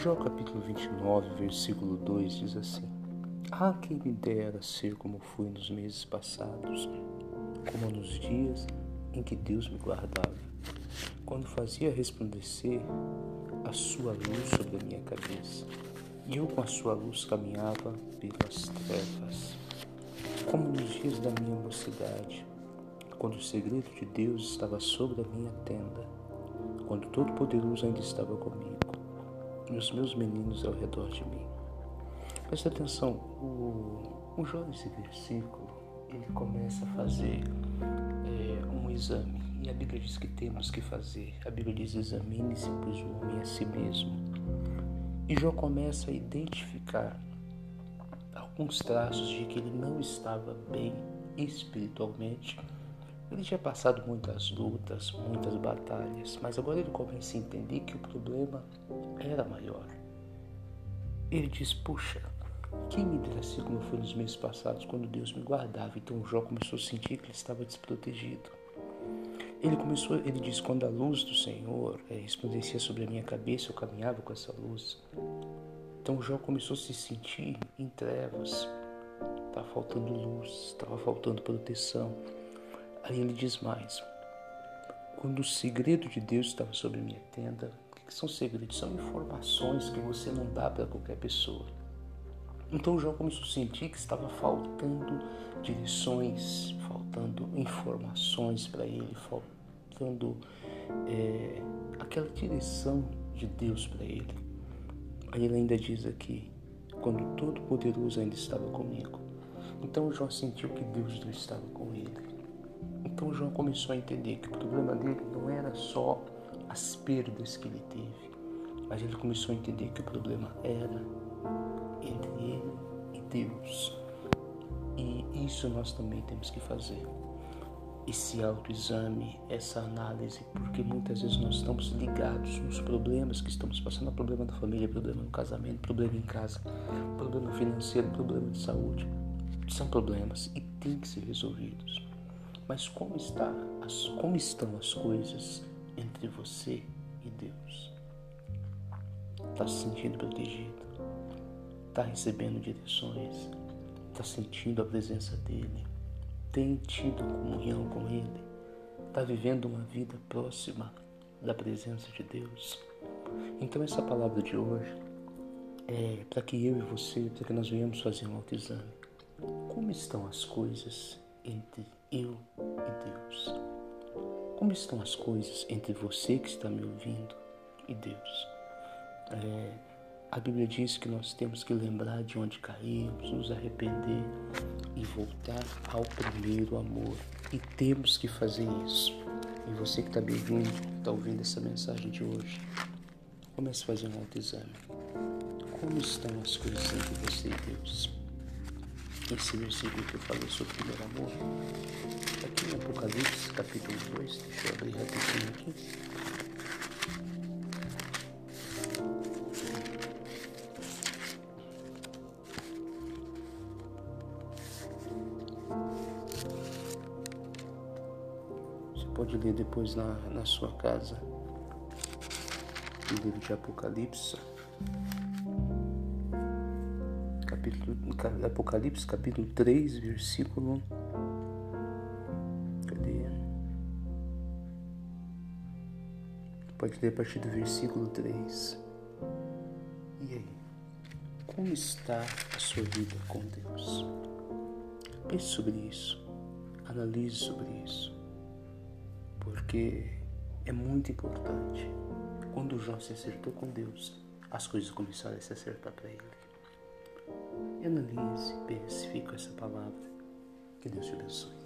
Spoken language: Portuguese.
Jó capítulo 29, versículo 2 diz assim: Ah, quem me dera ser como fui nos meses passados, como nos dias em que Deus me guardava, quando fazia resplandecer a sua luz sobre a minha cabeça, e eu com a sua luz caminhava pelas trevas, como nos dias da minha mocidade, quando o segredo de Deus estava sobre a minha tenda, quando Todo-Poderoso ainda estava comigo e os meus meninos ao redor de mim. Presta atenção, o, o Jó nesse versículo, ele começa a fazer é, um exame. E a Bíblia diz que temos que fazer. A Bíblia diz: examine-se, pois o homem a si mesmo. E Jó começa a identificar alguns traços de que ele não estava bem espiritualmente. Ele tinha passado muitas lutas, muitas batalhas, mas agora ele começa a entender que o problema era maior. Ele diz: Puxa, quem me dera ser como foi nos meses passados, quando Deus me guardava? Então Jó começou a sentir que ele estava desprotegido. Ele começou, ele diz: Quando a luz do Senhor é, resplandecia sobre a minha cabeça, eu caminhava com essa luz. Então Jó começou a se sentir em trevas. Estava faltando luz, estava faltando proteção. Aí ele diz mais: Quando o segredo de Deus estava sobre minha tenda, que são segredos, são informações que você não dá para qualquer pessoa. Então João começou a sentir que estava faltando direções, faltando informações para ele, faltando é, aquela direção de Deus para ele. Aí ele ainda diz aqui, quando Todo-Poderoso ainda estava comigo. Então João sentiu que Deus não estava com ele. Então João começou a entender que o problema dele não era só as perdas que ele teve. Mas ele começou a entender que o problema era entre ele e Deus. E isso nós também temos que fazer. Esse autoexame, essa análise, porque muitas vezes nós estamos ligados nos problemas que estamos passando, problema da família, problema no casamento, problema em casa, problema financeiro, problema de saúde. São problemas e têm que ser resolvidos. Mas como está, como estão as coisas entre você e Deus. Está se sentindo protegido, está recebendo direções, está sentindo a presença dEle, tem tido comunhão com Ele, está vivendo uma vida próxima da presença de Deus. Então, essa palavra de hoje é para que eu e você, para que nós venhamos fazer um autoexame. Como estão as coisas entre eu e Deus? Como estão as coisas entre você que está me ouvindo e Deus? É, a Bíblia diz que nós temos que lembrar de onde caímos, nos arrepender e voltar ao primeiro amor. E temos que fazer isso. E você que está me ouvindo, está ouvindo essa mensagem de hoje, comece a fazer um autoexame. Como estão as coisas entre você e Deus? Esse versículo que eu falei sobre o primeiro amor aqui em Apocalipse, capítulo 2. Deixa eu abrir rapidinho aqui. Você pode ler depois na, na sua casa o livro de Apocalipse. Capítulo, Apocalipse capítulo 3, versículo Pode ler a partir do versículo 3. E aí? Como está a sua vida com Deus? Pense sobre isso. Analise sobre isso. Porque é muito importante. Quando João se acertou com Deus, as coisas começaram a se acertar para ele. Analise, pense, com essa palavra. Que Deus te abençoe.